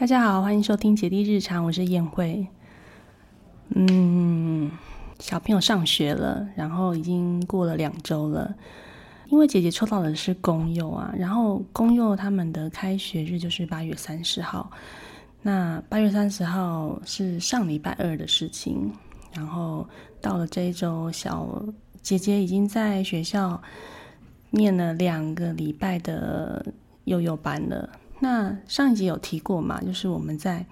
大家好，欢迎收听姐弟日常，我是燕慧。嗯，小朋友上学了，然后已经过了两周了。因为姐姐抽到的是公幼啊，然后公幼他们的开学日就是八月三十号。那八月三十号是上礼拜二的事情，然后到了这一周，小姐姐已经在学校念了两个礼拜的幼幼班了。那上一集有提过嘛？就是我们在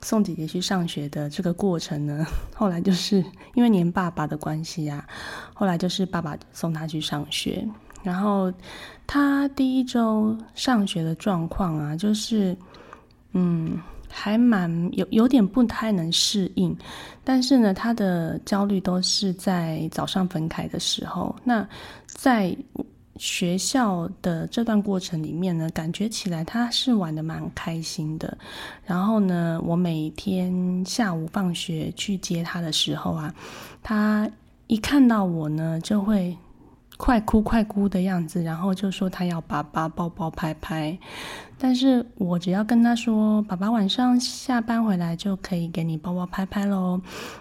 送姐姐去上学的这个过程呢，后来就是因为黏爸爸的关系啊，后来就是爸爸送她去上学。然后她第一周上学的状况啊，就是嗯，还蛮有有点不太能适应。但是呢，她的焦虑都是在早上分开的时候。那在学校的这段过程里面呢，感觉起来他是玩的蛮开心的。然后呢，我每天下午放学去接他的时候啊，他一看到我呢，就会。快哭快哭的样子，然后就说他要爸爸抱抱拍拍，但是我只要跟他说，爸爸晚上下班回来就可以给你抱抱拍拍喽，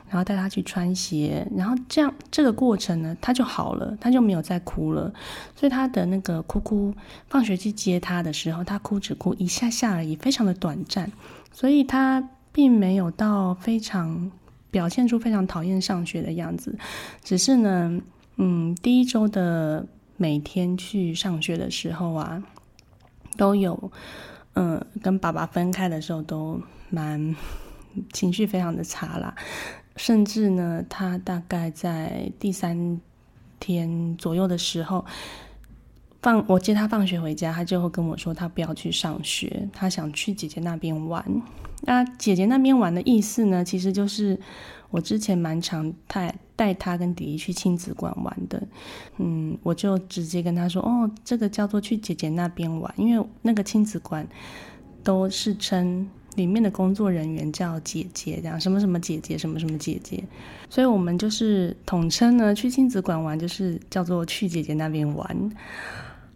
然后带他去穿鞋，然后这样这个过程呢，他就好了，他就没有再哭了。所以他的那个哭哭，放学去接他的时候，他哭只哭一下下而已，非常的短暂，所以他并没有到非常表现出非常讨厌上学的样子，只是呢。嗯，第一周的每天去上学的时候啊，都有，嗯，跟爸爸分开的时候都蛮 情绪非常的差啦，甚至呢，他大概在第三天左右的时候，放我接他放学回家，他就会跟我说他不要去上学，他想去姐姐那边玩。那姐姐那边玩的意思呢，其实就是我之前蛮常带。带他跟弟弟去亲子馆玩的，嗯，我就直接跟他说：“哦，这个叫做去姐姐那边玩，因为那个亲子馆都是称里面的工作人员叫姐姐，这样什么什么姐姐，什么什么姐姐，所以我们就是统称呢，去亲子馆玩就是叫做去姐姐那边玩。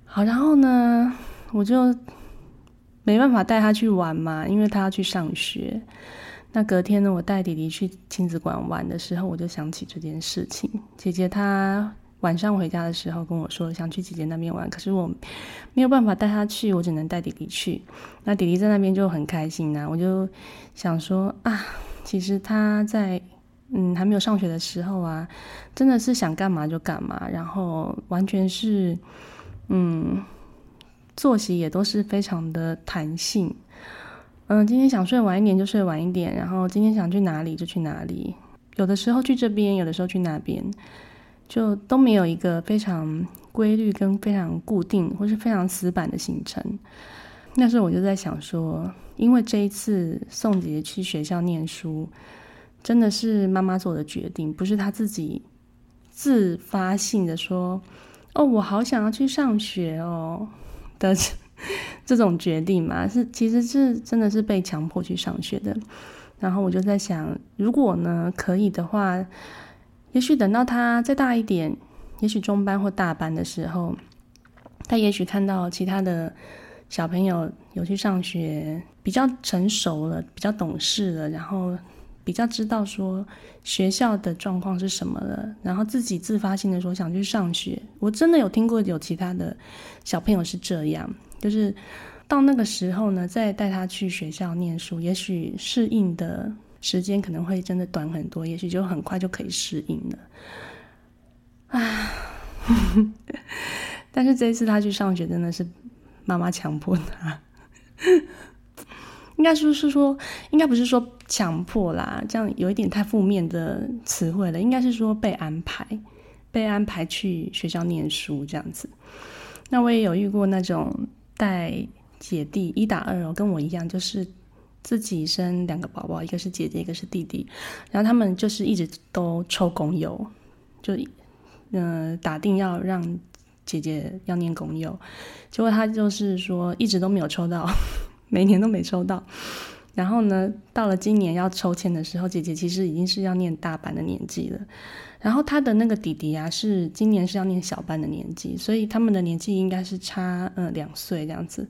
好，然后呢，我就没办法带他去玩嘛，因为他要去上学。”那隔天呢，我带弟弟去亲子馆玩的时候，我就想起这件事情。姐姐她晚上回家的时候跟我说想去姐姐那边玩，可是我没有办法带她去，我只能带弟弟去。那弟弟在那边就很开心呐，我就想说啊，其实他在嗯还没有上学的时候啊，真的是想干嘛就干嘛，然后完全是嗯作息也都是非常的弹性。嗯，今天想睡晚一点就睡晚一点，然后今天想去哪里就去哪里，有的时候去这边，有的时候去那边，就都没有一个非常规律跟非常固定或是非常死板的行程。那时候我就在想说，因为这一次宋姐姐去学校念书，真的是妈妈做的决定，不是她自己自发性的说，哦，我好想要去上学哦的。这种决定嘛，是其实是真的是被强迫去上学的。然后我就在想，如果呢可以的话，也许等到他再大一点，也许中班或大班的时候，他也许看到其他的小朋友有去上学，比较成熟了，比较懂事了，然后比较知道说学校的状况是什么了，然后自己自发性的说想去上学。我真的有听过有其他的小朋友是这样。就是到那个时候呢，再带他去学校念书，也许适应的时间可能会真的短很多，也许就很快就可以适应了。啊！但是这一次他去上学，真的是妈妈强迫他。应该说是说，应该不是说强迫啦，这样有一点太负面的词汇了。应该是说被安排，被安排去学校念书这样子。那我也有遇过那种。带姐弟一打二哦，跟我一样，就是自己生两个宝宝，一个是姐姐，一个是弟弟。然后他们就是一直都抽公友，就嗯打定要让姐姐要念公友，结果他就是说一直都没有抽到，每年都没抽到。然后呢，到了今年要抽签的时候，姐姐其实已经是要念大班的年纪了。然后他的那个弟弟啊，是今年是要念小班的年纪，所以他们的年纪应该是差嗯两岁这样子。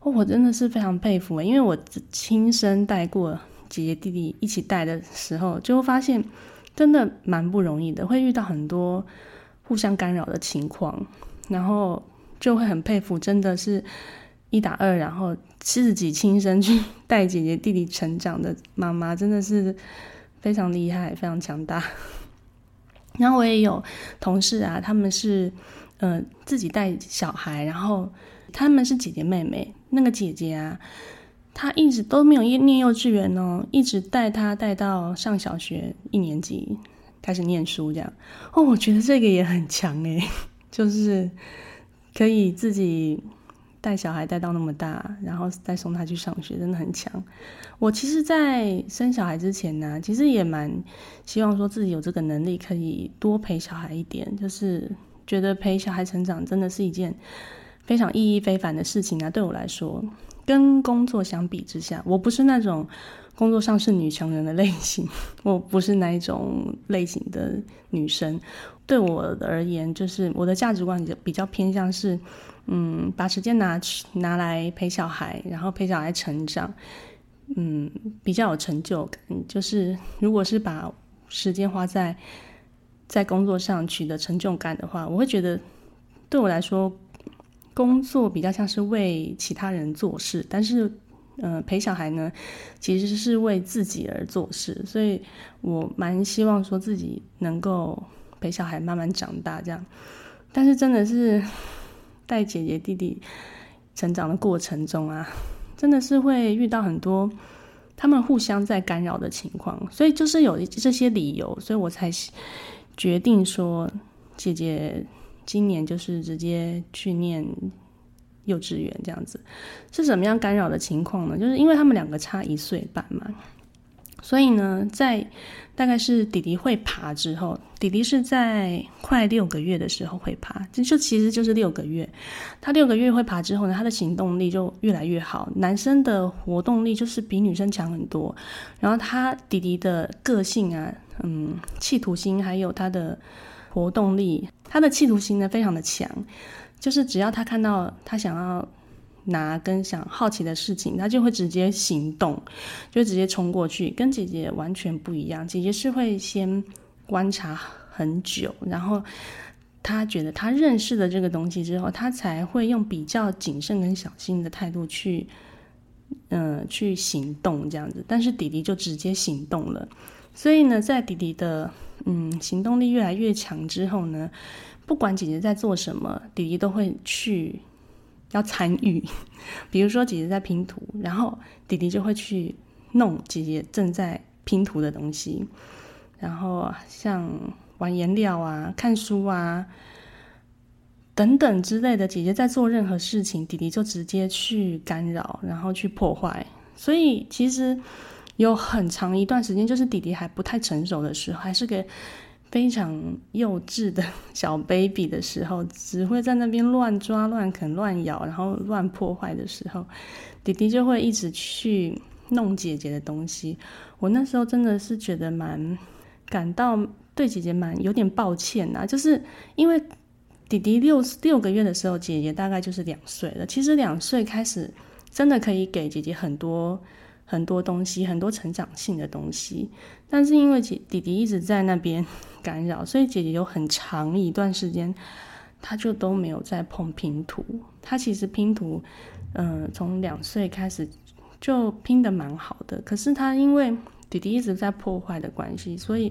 我真的是非常佩服因为我亲身带过姐姐弟弟一起带的时候，就会发现真的蛮不容易的，会遇到很多互相干扰的情况，然后就会很佩服，真的是一打二，然后自己亲身去带姐姐弟弟成长的妈妈，真的是非常厉害，非常强大。然后我也有同事啊，他们是呃自己带小孩，然后他们是姐姐妹妹。那个姐姐啊，她一直都没有念幼稚园哦，一直带她带到上小学一年级开始念书这样。哦，我觉得这个也很强诶，就是可以自己带小孩带到那么大，然后再送他去上学，真的很强。我其实，在生小孩之前呢，其实也蛮希望说自己有这个能力，可以多陪小孩一点，就是觉得陪小孩成长真的是一件。非常意义非凡的事情啊！对我来说，跟工作相比之下，我不是那种工作上是女强人的类型，我不是那一种类型的女生。对我而言，就是我的价值观比较偏向是，嗯，把时间拿去拿来陪小孩，然后陪小孩成长，嗯，比较有成就感。就是如果是把时间花在在工作上取得成就感的话，我会觉得对我来说。工作比较像是为其他人做事，但是，呃，陪小孩呢，其实是为自己而做事，所以我蛮希望说自己能够陪小孩慢慢长大这样。但是真的是带姐姐弟弟成长的过程中啊，真的是会遇到很多他们互相在干扰的情况，所以就是有这些理由，所以我才决定说姐姐。今年就是直接去念幼稚园这样子，是什么样干扰的情况呢？就是因为他们两个差一岁半嘛，所以呢，在大概是弟弟会爬之后，弟弟是在快六个月的时候会爬，就就其实就是六个月。他六个月会爬之后呢，他的行动力就越来越好，男生的活动力就是比女生强很多。然后他弟弟的个性啊，嗯，企图心还有他的。活动力，他的企图心呢非常的强，就是只要他看到他想要拿跟想好奇的事情，他就会直接行动，就直接冲过去，跟姐姐完全不一样。姐姐是会先观察很久，然后他觉得他认识了这个东西之后，他才会用比较谨慎跟小心的态度去，嗯，去行动这样子。但是弟弟就直接行动了，所以呢，在弟弟的。嗯，行动力越来越强之后呢，不管姐姐在做什么，弟弟都会去要参与。比如说姐姐在拼图，然后弟弟就会去弄姐姐正在拼图的东西。然后像玩颜料啊、看书啊等等之类的，姐姐在做任何事情，弟弟就直接去干扰，然后去破坏。所以其实。有很长一段时间，就是弟弟还不太成熟的时候，还是个非常幼稚的 小 baby 的时候，只会在那边乱抓、乱啃、乱咬，然后乱破坏的时候，弟弟就会一直去弄姐姐的东西。我那时候真的是觉得蛮感到对姐姐蛮有点抱歉呐，就是因为弟弟六六个月的时候，姐姐大概就是两岁了。其实两岁开始，真的可以给姐姐很多。很多东西，很多成长性的东西，但是因为姐弟弟一直在那边 干扰，所以姐姐有很长一段时间，她就都没有在碰拼图。她其实拼图，嗯，从两岁开始就拼的蛮好的，可是她因为弟弟一直在破坏的关系，所以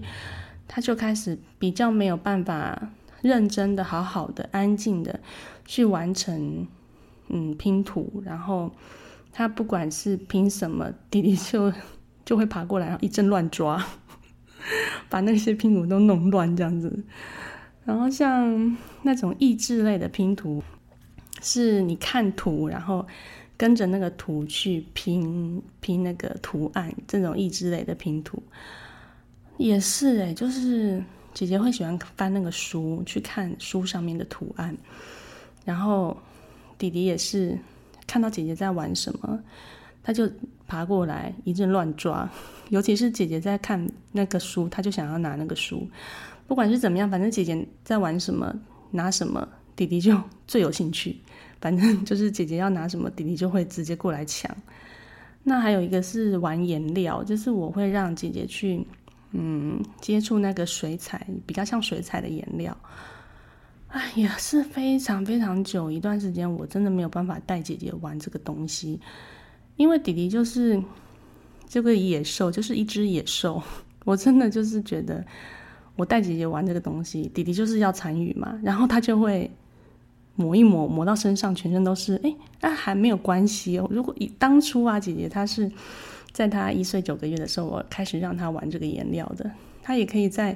她就开始比较没有办法认真的、好好的、安静的去完成，嗯，拼图，然后。他不管是拼什么，弟弟就就会爬过来，然后一阵乱抓，把那些拼图都弄乱这样子。然后像那种益智类的拼图，是你看图，然后跟着那个图去拼拼那个图案，这种益智类的拼图也是哎，就是姐姐会喜欢翻那个书去看书上面的图案，然后弟弟也是。看到姐姐在玩什么，他就爬过来一阵乱抓。尤其是姐姐在看那个书，他就想要拿那个书。不管是怎么样，反正姐姐在玩什么，拿什么，弟弟就最有兴趣，反正就是姐姐要拿什么，弟弟就会直接过来抢。那还有一个是玩颜料，就是我会让姐姐去，嗯，接触那个水彩，比较像水彩的颜料。哎，也是非常非常久一段时间，我真的没有办法带姐姐玩这个东西，因为弟弟就是这个野兽，就是一只野兽。我真的就是觉得，我带姐姐玩这个东西，弟弟就是要参与嘛，然后他就会。抹一抹，抹到身上，全身都是。哎，那还没有关系哦。如果以当初啊，姐姐她是在她一岁九个月的时候，我开始让她玩这个颜料的，她也可以在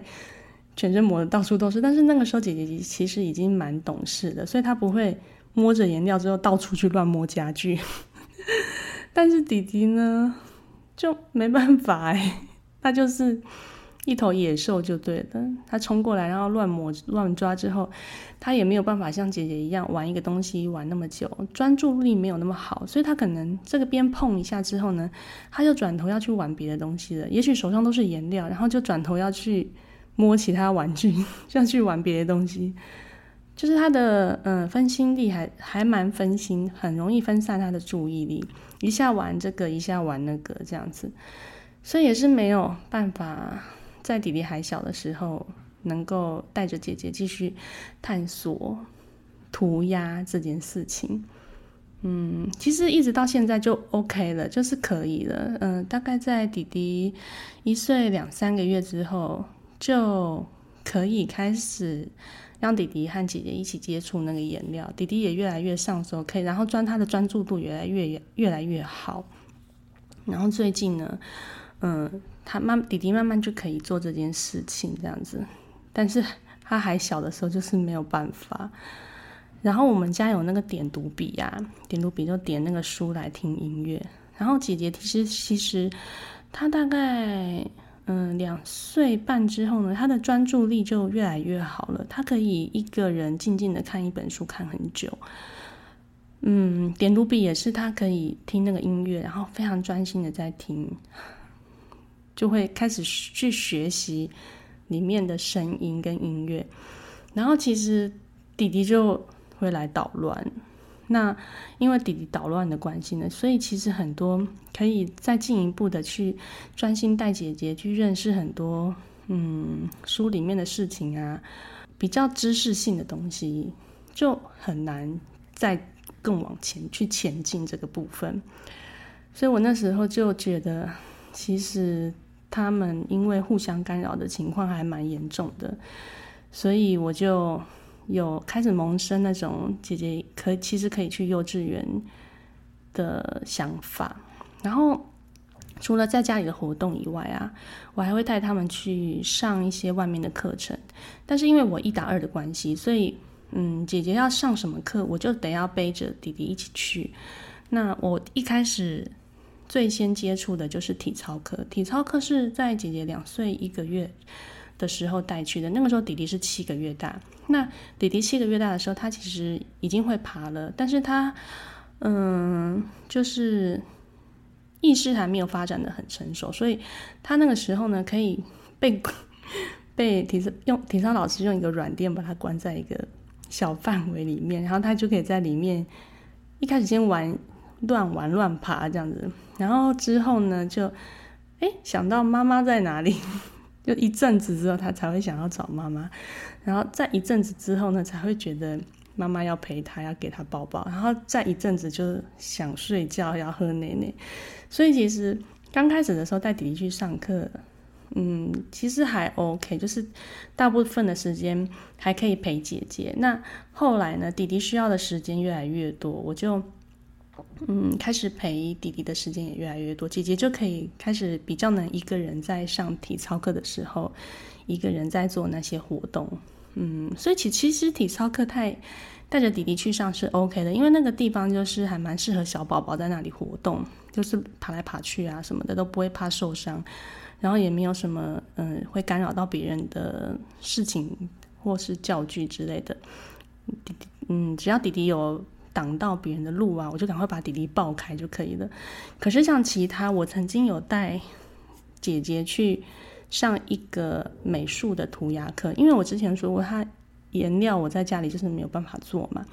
全身抹的到处都是。但是那个时候，姐姐其实已经蛮懂事的，所以她不会摸着颜料之后到处去乱摸家具。但是弟弟呢，就没办法哎，他就是。一头野兽就对了，他冲过来，然后乱摸乱抓之后，他也没有办法像姐姐一样玩一个东西玩那么久，专注力没有那么好，所以他可能这个边碰一下之后呢，他就转头要去玩别的东西了。也许手上都是颜料，然后就转头要去摸其他玩具，像去玩别的东西，就是他的嗯分心力还还蛮分心，很容易分散他的注意力，一下玩这个，一下玩那个这样子，所以也是没有办法。在弟弟还小的时候，能够带着姐姐继续探索涂鸦这件事情，嗯，其实一直到现在就 OK 了，就是可以了。嗯，大概在弟弟一岁两三个月之后，就可以开始让弟弟和姐姐一起接触那个颜料，弟弟也越来越上手，可以，然后专他的专注度越来越越来越好。然后最近呢，嗯。他慢弟弟慢慢就可以做这件事情，这样子，但是他还小的时候就是没有办法。然后我们家有那个点读笔呀，点读笔就点那个书来听音乐。然后姐姐其实其实她大概嗯两岁半之后呢，他的专注力就越来越好了，他可以一个人静静的看一本书看很久。嗯，点读笔也是他可以听那个音乐，然后非常专心的在听。就会开始去学习里面的声音跟音乐，然后其实弟弟就会来捣乱。那因为弟弟捣乱的关系呢，所以其实很多可以再进一步的去专心带姐姐去认识很多嗯书里面的事情啊，比较知识性的东西，就很难再更往前去前进这个部分。所以我那时候就觉得，其实。他们因为互相干扰的情况还蛮严重的，所以我就有开始萌生那种姐姐可其实可以去幼稚园的想法。然后除了在家里的活动以外啊，我还会带他们去上一些外面的课程。但是因为我一打二的关系，所以嗯，姐姐要上什么课，我就得要背着弟弟一起去。那我一开始。最先接触的就是体操课，体操课是在姐姐两岁一个月的时候带去的。那个时候弟弟是七个月大，那弟弟七个月大的时候，他其实已经会爬了，但是他嗯，就是意识还没有发展的很成熟，所以他那个时候呢，可以被 被体操用体操老师用一个软垫把他关在一个小范围里面，然后他就可以在里面一开始先玩。乱玩乱爬这样子，然后之后呢，就哎想到妈妈在哪里，就一阵子之后，他才会想要找妈妈，然后在一阵子之后呢，才会觉得妈妈要陪他，要给他抱抱，然后在一阵子就想睡觉，要喝奶奶。所以其实刚开始的时候带弟弟去上课，嗯，其实还 OK，就是大部分的时间还可以陪姐姐。那后来呢，弟弟需要的时间越来越多，我就。嗯，开始陪弟弟的时间也越来越多，姐姐就可以开始比较能一个人在上体操课的时候，一个人在做那些活动。嗯，所以其其实体操课太带着弟弟去上是 OK 的，因为那个地方就是还蛮适合小宝宝在那里活动，就是爬来爬去啊什么的都不会怕受伤，然后也没有什么嗯会干扰到别人的事情或是教具之类的。弟弟，嗯，只要弟弟有。挡到别人的路啊，我就赶快把弟弟抱开就可以了。可是像其他，我曾经有带姐姐去上一个美术的涂鸦课，因为我之前说过，她颜料我在家里就是没有办法做嘛。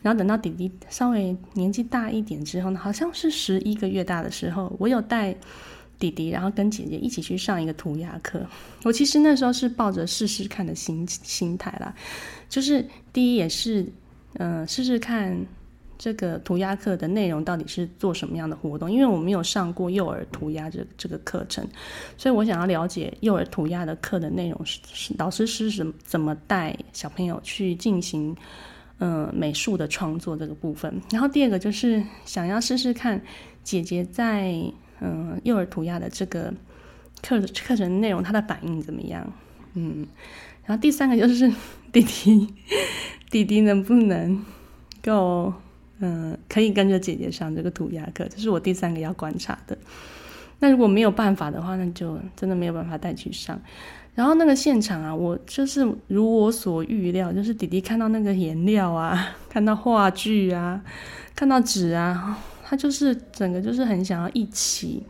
然后等到弟弟稍微年纪大一点之后呢，好像是十一个月大的时候，我有带弟弟，然后跟姐姐一起去上一个涂鸦课。我其实那时候是抱着试试看的心心态啦，就是第一也是嗯试试看。这个涂鸦课的内容到底是做什么样的活动？因为我没有上过幼儿涂鸦这这个课程，所以我想要了解幼儿涂鸦的课的内容是是老师是怎怎么带小朋友去进行嗯美术的创作这个部分。然后第二个就是想要试试看姐姐在嗯幼儿涂鸦的这个课课程内容她的反应怎么样？嗯，然后第三个就是 弟弟弟弟能不能够。嗯，可以跟着姐姐上这个涂鸦课，这是我第三个要观察的。那如果没有办法的话，那就真的没有办法带去上。然后那个现场啊，我就是如我所预料，就是弟弟看到那个颜料啊，看到话剧啊，看到纸啊，他就是整个就是很想要一起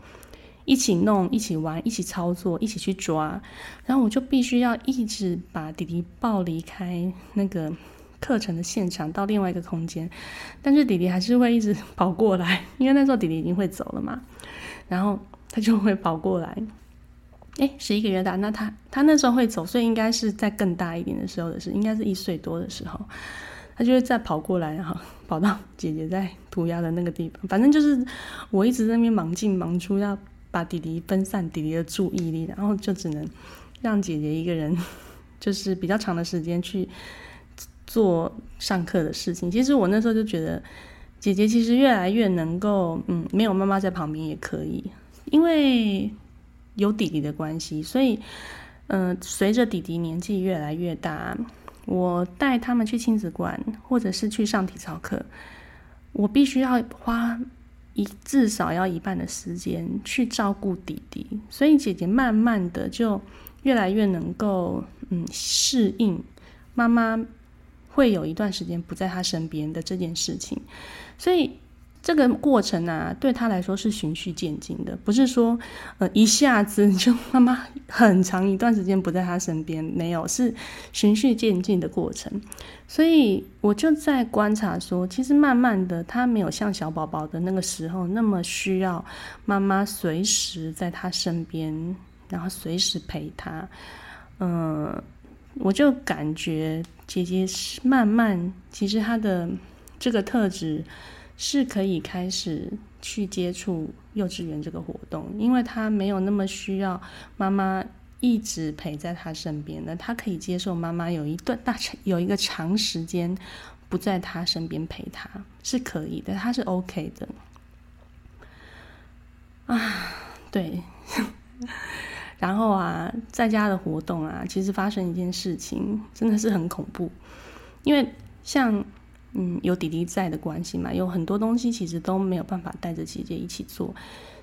一起弄、一起玩、一起操作、一起去抓。然后我就必须要一直把弟弟抱离开那个。课程的现场到另外一个空间，但是弟弟还是会一直 跑过来，因为那时候弟弟已经会走了嘛，然后他就会跑过来。哎，十一个月大，那他他那时候会走，所以应该是在更大一点的时候的事，应该是一岁多的时候，他就会再跑过来，然后 跑到姐姐在涂鸦的那个地方。反正就是我一直在那边忙进忙出，要把弟弟分散弟弟的注意力，然后就只能让姐姐一个人，就是比较长的时间去。做上课的事情，其实我那时候就觉得，姐姐其实越来越能够，嗯，没有妈妈在旁边也可以，因为有弟弟的关系，所以，嗯，随着弟弟年纪越来越大，我带他们去亲子馆，或者是去上体操课，我必须要花一至少要一半的时间去照顾弟弟，所以姐姐慢慢的就越来越能够，嗯，适应妈妈。会有一段时间不在他身边的这件事情，所以这个过程啊，对他来说是循序渐进的，不是说呃一下子就妈妈很长一段时间不在他身边，没有，是循序渐进的过程。所以我就在观察说，其实慢慢的，他没有像小宝宝的那个时候那么需要妈妈随时在他身边，然后随时陪他，嗯。我就感觉姐姐是慢慢，其实她的这个特质是可以开始去接触幼稚园这个活动，因为她没有那么需要妈妈一直陪在她身边的，她可以接受妈妈有一段大长有一个长时间不在她身边陪她，是可以的，她是 OK 的。啊，对。然后啊，在家的活动啊，其实发生一件事情，真的是很恐怖。因为像嗯有弟弟在的关系嘛，有很多东西其实都没有办法带着姐姐一起做。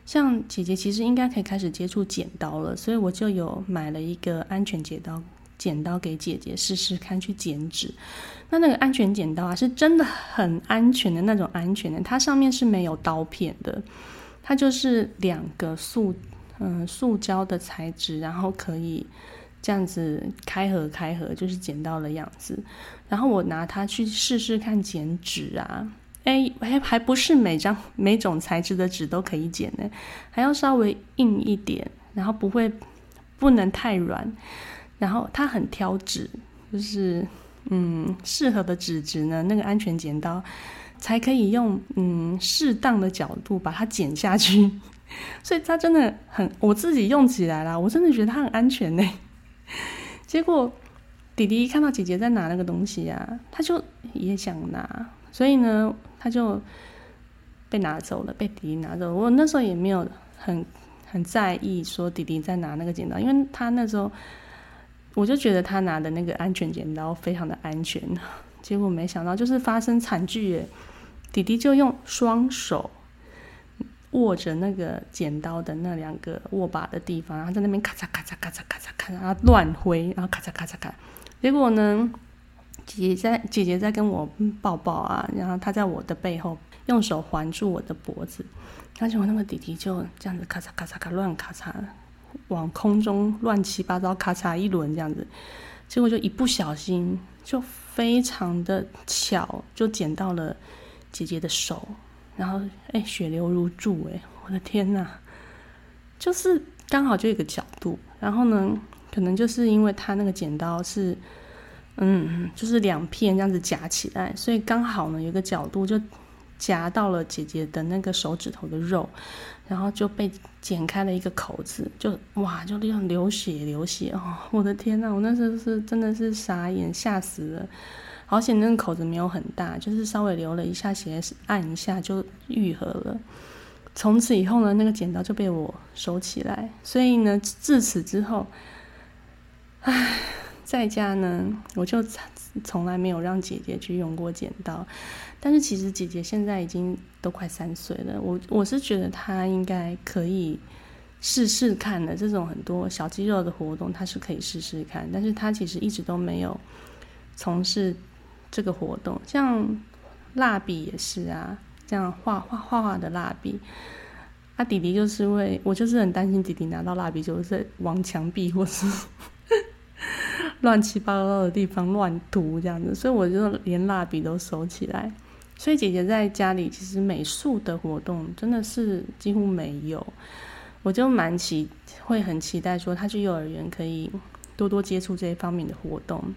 像姐姐其实应该可以开始接触剪刀了，所以我就有买了一个安全剪刀，剪刀给姐姐试试看去剪纸。那那个安全剪刀啊，是真的很安全的那种安全的，它上面是没有刀片的，它就是两个塑。嗯，塑胶的材质，然后可以这样子开合开合，就是剪刀的样子。然后我拿它去试试看剪纸啊，哎，还还不是每张每种材质的纸都可以剪呢，还要稍微硬一点，然后不会不能太软。然后它很挑纸，就是嗯，适合的纸质呢，那个安全剪刀才可以用嗯适当的角度把它剪下去。所以它真的很，我自己用起来啦，我真的觉得它很安全呢。结果弟弟一看到姐姐在拿那个东西啊，他就也想拿，所以呢，他就被拿走了，被弟弟拿走。我那时候也没有很很在意说弟弟在拿那个剪刀，因为他那时候我就觉得他拿的那个安全剪刀非常的安全。结果没想到就是发生惨剧耶，弟弟就用双手。握着那个剪刀的那两个握把的地方，然后在那边咔嚓咔嚓咔嚓咔嚓咔嚓，然后乱挥，然后咔嚓咔嚓咔。结果呢，姐姐在姐姐在跟我抱抱啊，然后她在我的背后用手环住我的脖子，而且我那个弟弟就这样子咔嚓咔嚓咔乱咔嚓，往空中乱七八糟咔嚓一轮这样子，结果就一不小心，就非常的巧，就剪到了姐姐的手，然后哎，血流如注，哎，我的天呐，就是刚好就一个角度，然后呢，可能就是因为他那个剪刀是，嗯，就是两片这样子夹起来，所以刚好呢有个角度就夹到了姐姐的那个手指头的肉。然后就被剪开了一个口子，就哇，就流流血流血哦！我的天呐，我那时候是真的是傻眼，吓死了。好险那个口子没有很大，就是稍微留了一下血，按一下就愈合了。从此以后呢，那个剪刀就被我收起来。所以呢，自此之后，唉，在家呢，我就从来没有让姐姐去用过剪刀。但是其实姐姐现在已经都快三岁了，我我是觉得她应该可以试试看的。这种很多小肌肉的活动，她是可以试试看。但是她其实一直都没有从事这个活动，像蜡笔也是啊，这样画画画画的蜡笔。啊，弟弟就是为我就是很担心弟弟拿到蜡笔就是在往墙壁或是 乱七八糟的地方乱涂这样子，所以我就连蜡笔都收起来。所以姐姐在家里其实美术的活动真的是几乎没有，我就蛮期会很期待说她去幼儿园可以多多接触这一方面的活动，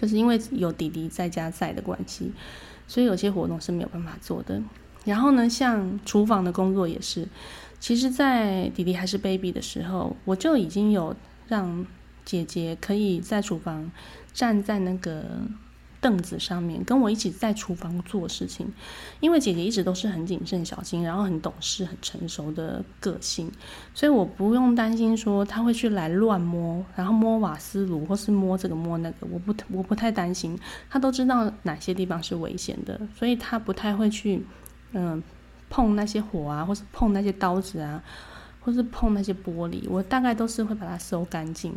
就是因为有弟弟在家在的关系，所以有些活动是没有办法做的。然后呢，像厨房的工作也是，其实，在弟弟还是 baby 的时候，我就已经有让姐姐可以在厨房站在那个。凳子上面跟我一起在厨房做事情，因为姐姐一直都是很谨慎小心，然后很懂事、很成熟的个性，所以我不用担心说她会去来乱摸，然后摸瓦斯炉或是摸这个摸那个，我不我不太担心，她都知道哪些地方是危险的，所以她不太会去嗯碰那些火啊，或是碰那些刀子啊，或是碰那些玻璃，我大概都是会把它收干净，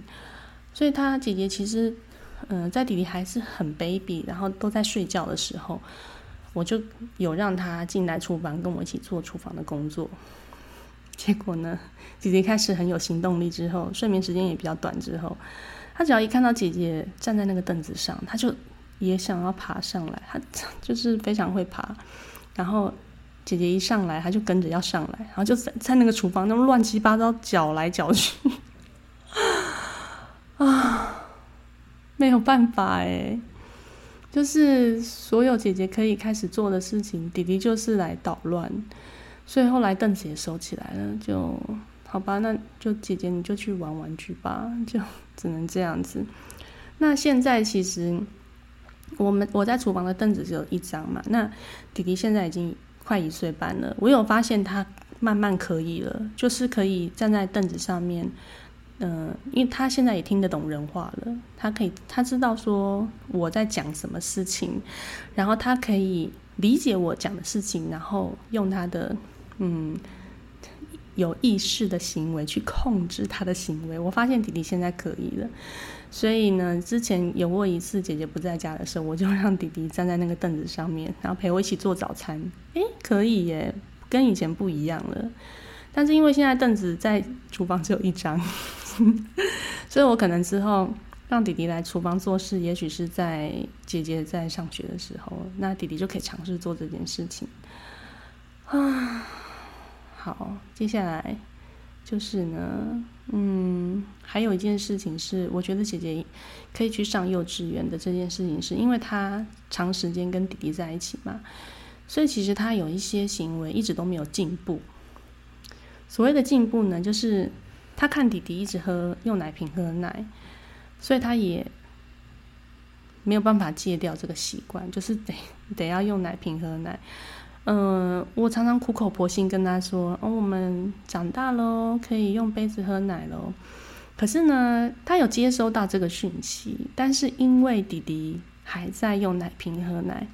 所以她姐姐其实。嗯，在弟弟还是很 baby，然后都在睡觉的时候，我就有让他进来厨房跟我一起做厨房的工作。结果呢，姐姐开始很有行动力之后，睡眠时间也比较短之后，他只要一看到姐姐站在那个凳子上，他就也想要爬上来，他 就是非常会爬。然后姐姐一上来，他就跟着要上来，然后就在在那个厨房那乱七八糟搅来搅去，啊。没有办法哎，就是所有姐姐可以开始做的事情，弟弟就是来捣乱，所以后来凳子也收起来了，就好吧，那就姐姐你就去玩玩具吧，就只能这样子。那现在其实我们我在厨房的凳子只有一张嘛，那弟弟现在已经快一岁半了，我有发现他慢慢可以了，就是可以站在凳子上面。嗯，因为他现在也听得懂人话了，他可以他知道说我在讲什么事情，然后他可以理解我讲的事情，然后用他的嗯有意识的行为去控制他的行为。我发现弟弟现在可以了，所以呢，之前有过一次姐姐不在家的时候，我就让弟弟站在那个凳子上面，然后陪我一起做早餐。诶，可以耶，跟以前不一样了。但是因为现在凳子在厨房只有一张。所以，我可能之后让弟弟来厨房做事，也许是在姐姐在上学的时候，那弟弟就可以尝试做这件事情。啊，好，接下来就是呢，嗯，还有一件事情是，我觉得姐姐可以去上幼稚园的这件事情，是因为她长时间跟弟弟在一起嘛，所以其实她有一些行为一直都没有进步。所谓的进步呢，就是。他看弟弟一直喝用奶瓶喝奶，所以他也没有办法戒掉这个习惯，就是得得要用奶瓶喝奶。嗯，我常常苦口婆心跟他说：“哦，我们长大喽，可以用杯子喝奶喽。”可是呢，他有接收到这个讯息，但是因为弟弟还在用奶瓶喝奶，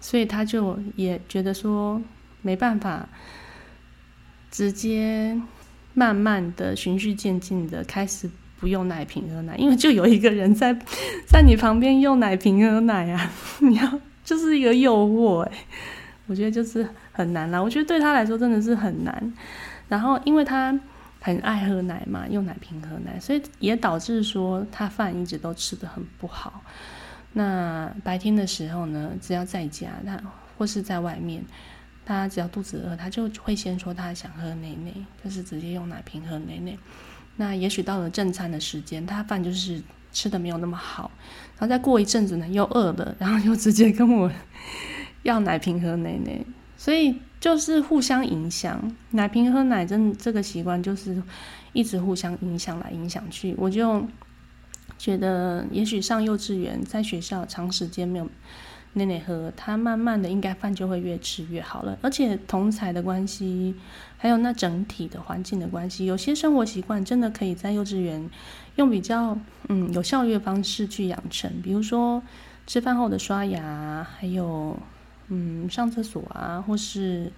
所以他就也觉得说没办法直接。慢慢的循序渐进的开始不用奶瓶喝奶，因为就有一个人在 在你旁边用奶瓶喝奶啊，你要就是一个诱惑哎，我觉得就是很难啦。我觉得对他来说真的是很难。然后因为他很爱喝奶嘛，用奶瓶喝奶，所以也导致说他饭一直都吃的很不好。那白天的时候呢，只要在家，他或是在外面，他只要肚子饿，他就会先说他想喝奶奶，就是直接用奶瓶喝奶奶。那也许到了正餐的时间，他饭就是吃的没有那么好，然后再过一阵子呢，又饿了，然后又直接跟我 要奶瓶喝奶奶，所以。就是互相影响，奶瓶喝奶真这个习惯就是一直互相影响来影响去。我就觉得，也许上幼稚园，在学校长时间没有奶奶喝，他慢慢的应该饭就会越吃越好了。而且同才的关系，还有那整体的环境的关系，有些生活习惯真的可以在幼稚园用比较嗯有效率的方式去养成，比如说吃饭后的刷牙，还有。嗯，上厕所啊，或是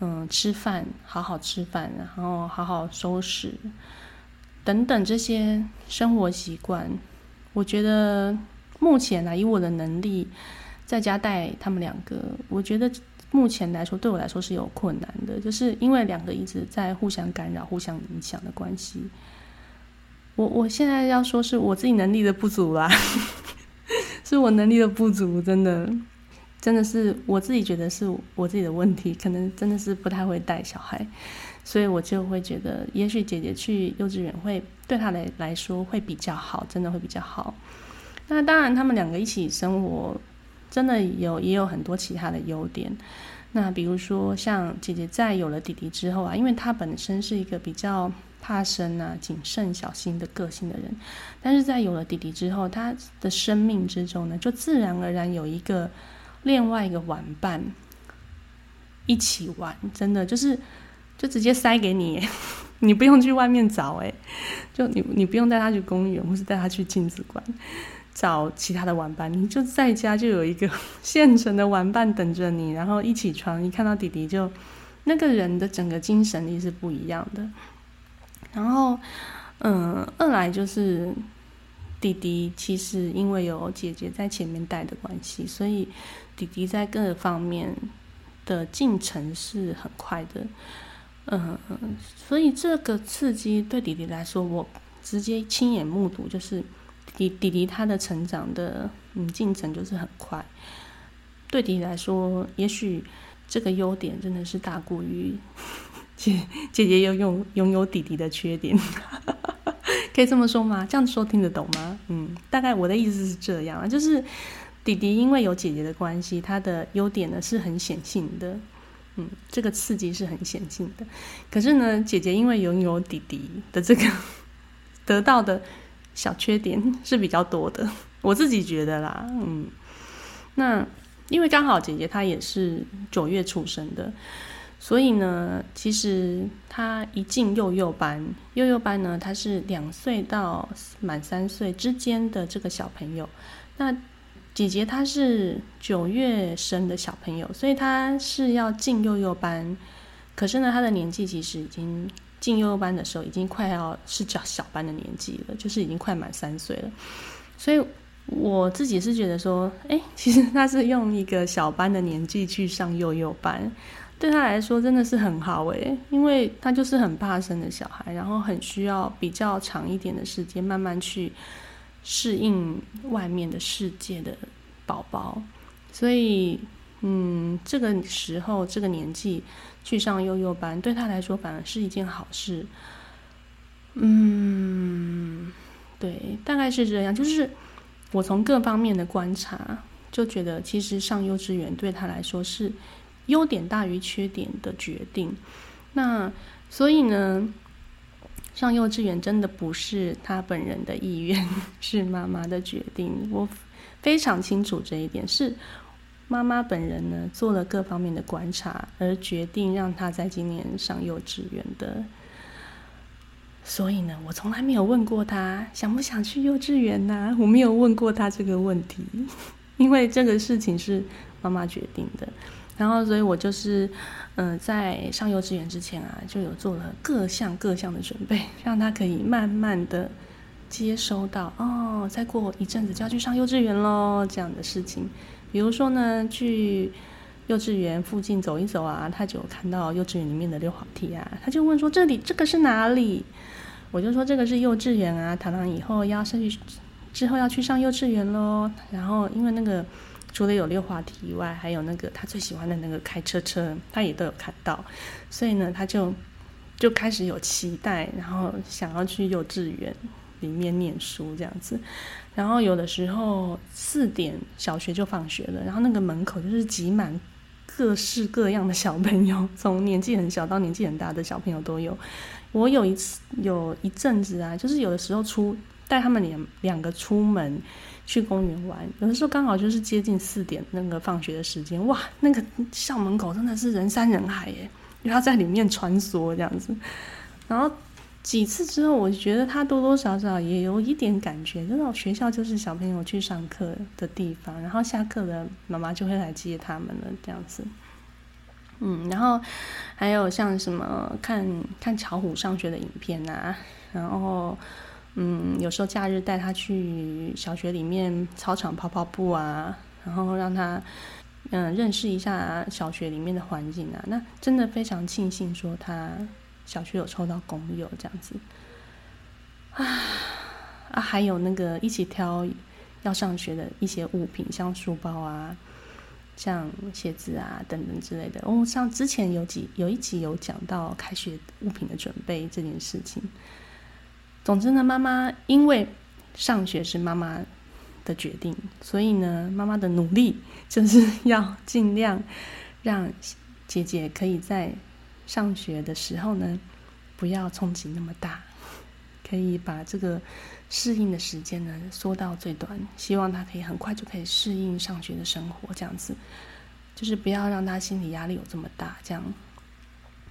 嗯吃饭，好好吃饭，然后好好收拾，等等这些生活习惯，我觉得目前来以我的能力，在家带他们两个，我觉得目前来说对我来说是有困难的，就是因为两个一直在互相干扰、互相影响的关系。我我现在要说是我自己能力的不足啦，是我能力的不足，真的。真的是我自己觉得是我自己的问题，可能真的是不太会带小孩，所以我就会觉得，也许姐姐去幼稚园会对她来来说会比较好，真的会比较好。那当然，他们两个一起生活，真的有也有很多其他的优点。那比如说，像姐姐在有了弟弟之后啊，因为她本身是一个比较怕生啊、谨慎小心的个性的人，但是在有了弟弟之后，她的生命之中呢，就自然而然有一个。另外一个玩伴一起玩，真的就是就直接塞给你，你不用去外面找，哎，就你你不用带他去公园，或是带他去亲子馆找其他的玩伴，你就在家就有一个 现成的玩伴等着你，然后一起床一看到弟弟就那个人的整个精神力是不一样的。然后，嗯，二来就是弟弟其实因为有姐姐在前面带的关系，所以。弟弟在各个方面的进程是很快的，嗯，所以这个刺激对弟弟来说，我直接亲眼目睹，就是弟弟弟他的成长的嗯进程就是很快。对弟弟来说，也许这个优点真的是大过于 姐姐姐拥有拥有弟弟的缺点，可以这么说吗？这样说听得懂吗？嗯，大概我的意思是这样啊，就是。弟弟因为有姐姐的关系，他的优点呢是很显性的，嗯，这个刺激是很显性的。可是呢，姐姐因为拥有弟弟的这个 得到的小缺点 是比较多的，我自己觉得啦，嗯，那因为刚好姐姐她也是九月出生的，所以呢，其实她一进幼幼班，幼幼班呢，她是两岁到满三岁之间的这个小朋友，那。姐姐她是九月生的小朋友，所以她是要进幼幼班。可是呢，她的年纪其实已经进幼幼班的时候，已经快要是叫小班的年纪了，就是已经快满三岁了。所以我自己是觉得说，哎，其实他是用一个小班的年纪去上幼幼班，对他来说真的是很好诶，因为他就是很怕生的小孩，然后很需要比较长一点的时间慢慢去。适应外面的世界的宝宝，所以，嗯，这个时候这个年纪去上幼幼班，对他来说反而是一件好事。嗯，对，大概是这样。就是我从各方面的观察，就觉得其实上幼稚园对他来说是优点大于缺点的决定。那所以呢？上幼稚园真的不是他本人的意愿，是妈妈的决定。我非常清楚这一点，是妈妈本人呢做了各方面的观察，而决定让他在今年上幼稚园的。所以呢，我从来没有问过他想不想去幼稚园呐，我没有问过他这个问题，因为这个事情是妈妈决定的。然后，所以我就是，嗯，在上幼稚园之前啊，就有做了各项各项的准备，让他可以慢慢的接收到哦，再过一阵子就要去上幼稚园喽这样的事情。比如说呢，去幼稚园附近走一走啊，他就看到幼稚园里面的溜滑梯啊，他就问说：“这里这个是哪里？”我就说：“这个是幼稚园啊，糖糖以后要上去，之后要去上幼稚园喽。”然后因为那个除了有溜滑梯以外，还有那个他最喜欢的那个开车车，他也都有看到，所以呢，他就就开始有期待，然后想要去幼稚园里面念书这样子。然后有的时候四点小学就放学了，然后那个门口就是挤满各式各样的小朋友，从年纪很小到年纪很大的小朋友都有。我有一次有一阵子啊，就是有的时候出带他们两两个出门去公园玩，有的时候刚好就是接近四点那个放学的时间，哇，那个校门口真的是人山人海耶，要在里面穿梭这样子，然后。几次之后，我觉得他多多少少也有一点感觉，这种学校就是小朋友去上课的地方，然后下课了，妈妈就会来接他们了，这样子。嗯，然后还有像什么看看巧虎上学的影片啊，然后嗯，有时候假日带他去小学里面操场跑跑步啊，然后让他嗯认识一下小学里面的环境啊，那真的非常庆幸说他。小区有抽到公友这样子，啊啊，还有那个一起挑要上学的一些物品，像书包啊，像鞋子啊等等之类的。哦，像之前有几有一集有讲到开学物品的准备这件事情。总之呢，妈妈因为上学是妈妈的决定，所以呢，妈妈的努力就是 要尽量让姐姐可以在。上学的时候呢，不要冲击那么大，可以把这个适应的时间呢缩到最短。希望他可以很快就可以适应上学的生活，这样子，就是不要让他心理压力有这么大。这样，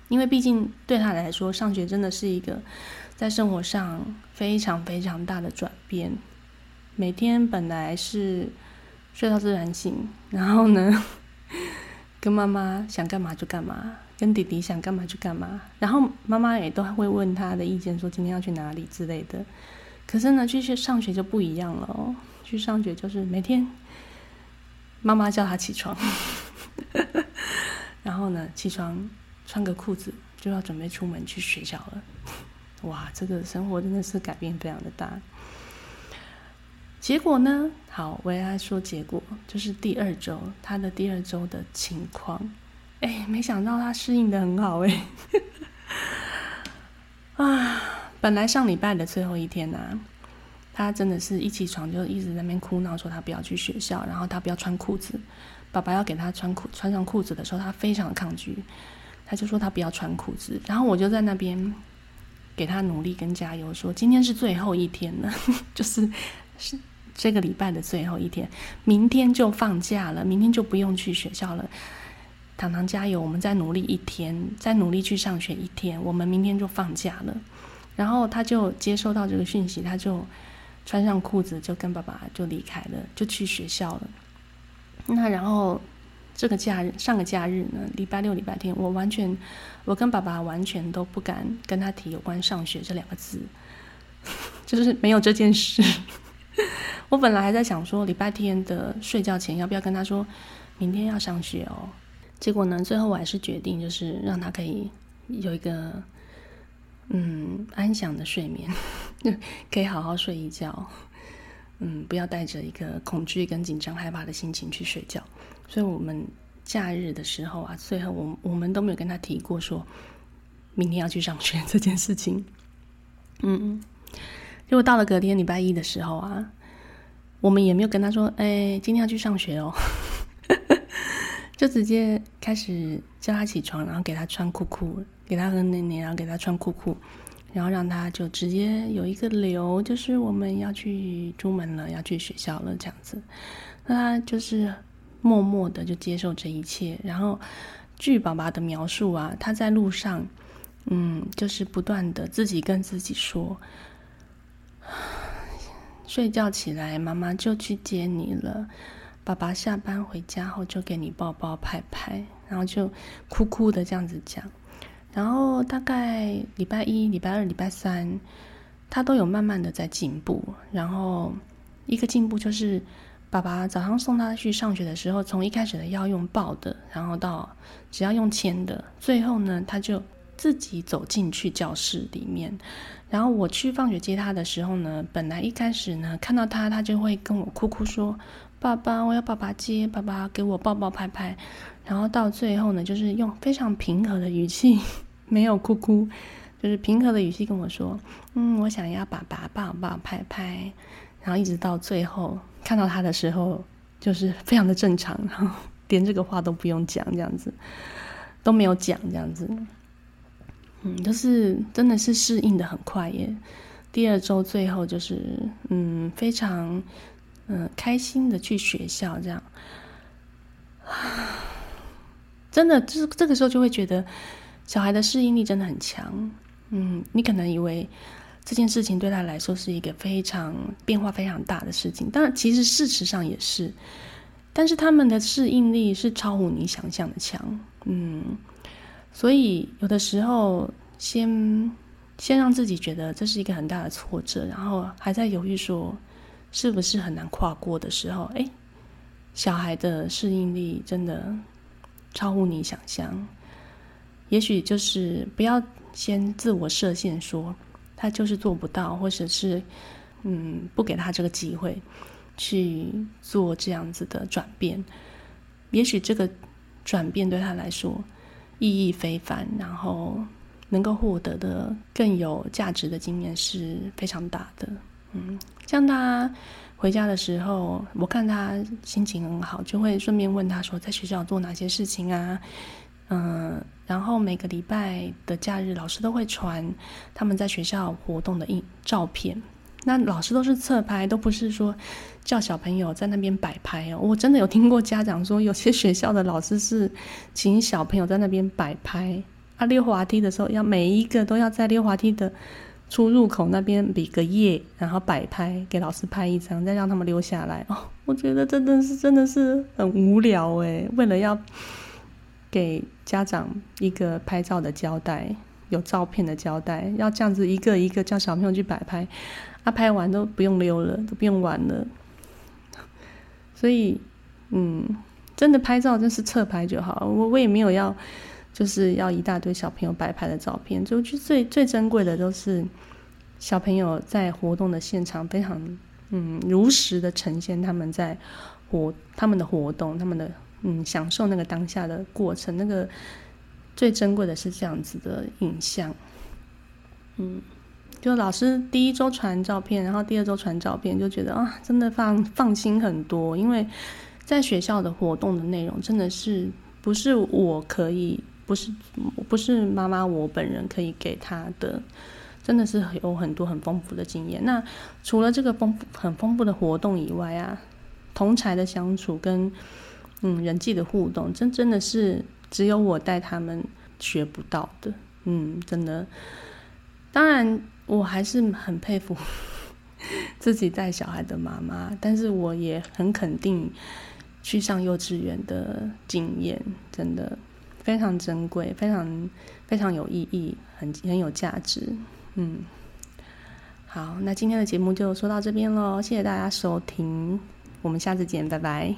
因为毕竟对他来说，上学真的是一个在生活上非常非常大的转变。每天本来是睡到自然醒，然后呢，跟妈妈想干嘛就干嘛。跟弟弟想干嘛就干嘛，然后妈妈也都会问他的意见，说今天要去哪里之类的。可是呢，去去上学就不一样了哦。去上学就是每天妈妈叫他起床，然后呢起床穿个裤子就要准备出门去学校了。哇，这个生活真的是改变非常的大。结果呢，好，我要说结果，就是第二周他的第二周的情况。哎，没想到他适应的很好哎！啊，本来上礼拜的最后一天呢，他真的是一起床就一直在那边哭闹，说他不要去学校，然后他不要穿裤子。爸爸要给他穿裤穿上裤子的时候，他非常抗拒，他就说他不要穿裤子。然后我就在那边给他努力跟加油，说今天是最后一天了，就是是这个礼拜的最后一天，明天就放假了，明天就不用去学校了。糖糖加油！我们再努力一天，再努力去上学一天，我们明天就放假了。然后他就接收到这个讯息，他就穿上裤子，就跟爸爸就离开了，就去学校了。那然后这个假日，上个假日呢，礼拜六、礼拜天，我完全，我跟爸爸完全都不敢跟他提有关上学这两个字，就是没有这件事。我本来还在想说，礼拜天的睡觉前要不要跟他说，明天要上学哦。结果呢？最后我还是决定，就是让他可以有一个嗯安详的睡眠，可以好好睡一觉。嗯，不要带着一个恐惧跟紧张、害怕的心情去睡觉。所以，我们假日的时候啊，最后我我们都没有跟他提过说明天要去上学 这件事情。嗯，结果到了隔天礼拜一的时候啊，我们也没有跟他说：“哎，今天要去上学哦。”就直接开始叫他起床，然后给他穿裤裤，给他喝奶奶，然后给他穿裤裤，然后让他就直接有一个流，就是我们要去出门了，要去学校了这样子。那他就是默默的就接受这一切。然后据爸爸的描述啊，他在路上，嗯，就是不断的自己跟自己说，睡觉起来，妈妈就去接你了。爸爸下班回家后就给你抱抱拍拍，然后就哭哭的这样子讲。然后大概礼拜一、礼拜二、礼拜三，他都有慢慢的在进步。然后一个进步就是爸爸早上送他去上学的时候，从一开始的要用抱的，然后到只要用牵的，最后呢，他就自己走进去教室里面。然后我去放学接他的时候呢，本来一开始呢，看到他，他就会跟我哭哭说：“爸爸，我要爸爸接，爸爸给我抱抱拍拍。”然后到最后呢，就是用非常平和的语气，没有哭哭，就是平和的语气跟我说：“嗯，我想要爸爸抱抱拍拍。”然后一直到最后看到他的时候，就是非常的正常，然后连这个话都不用讲，这样子都没有讲，这样子，嗯，就是真的是适应的很快耶。第二周最后就是嗯非常嗯开心的去学校，这样，真的就是这个时候就会觉得小孩的适应力真的很强。嗯，你可能以为。这件事情对他来说是一个非常变化非常大的事情，但，其实事实上也是。但是他们的适应力是超乎你想象的强，嗯。所以有的时候，先先让自己觉得这是一个很大的挫折，然后还在犹豫说是不是很难跨过的时候，哎，小孩的适应力真的超乎你想象。也许就是不要先自我设限说。他就是做不到，或者是，嗯，不给他这个机会去做这样子的转变。也许这个转变对他来说意义非凡，然后能够获得的更有价值的经验是非常大的。嗯，像他回家的时候，我看他心情很好，就会顺便问他说，在学校做哪些事情啊？嗯，然后每个礼拜的假日，老师都会传他们在学校活动的印照片。那老师都是侧拍，都不是说叫小朋友在那边摆拍哦。我真的有听过家长说，有些学校的老师是请小朋友在那边摆拍。啊，溜滑梯的时候，要每一个都要在溜滑梯的出入口那边比个耶，然后摆拍给老师拍一张，再让他们溜下来。哦，我觉得真的是真的是很无聊诶，为了要。给家长一个拍照的交代，有照片的交代，要这样子一个一个叫小朋友去摆拍，啊，拍完都不用溜了，都不用玩了。所以，嗯，真的拍照真是侧拍就好。我我也没有要，就是要一大堆小朋友摆拍的照片，就就最最珍贵的都是小朋友在活动的现场，非常嗯如实的呈现他们在活他们的活动，他们的。嗯，享受那个当下的过程，那个最珍贵的是这样子的影像。嗯，就老师第一周传照片，然后第二周传照片，就觉得啊，真的放放心很多。因为在学校的活动的内容，真的是不是我可以，不是不是妈妈我本人可以给他的，真的是有很多很丰富的经验。那除了这个丰很丰富的活动以外啊，同才的相处跟嗯，人际的互动，真真的是只有我带他们学不到的。嗯，真的。当然，我还是很佩服 自己带小孩的妈妈，但是我也很肯定去上幼稚园的经验，真的非常珍贵，非常非常有意义，很很有价值。嗯，好，那今天的节目就说到这边喽，谢谢大家收听，我们下次见，拜拜。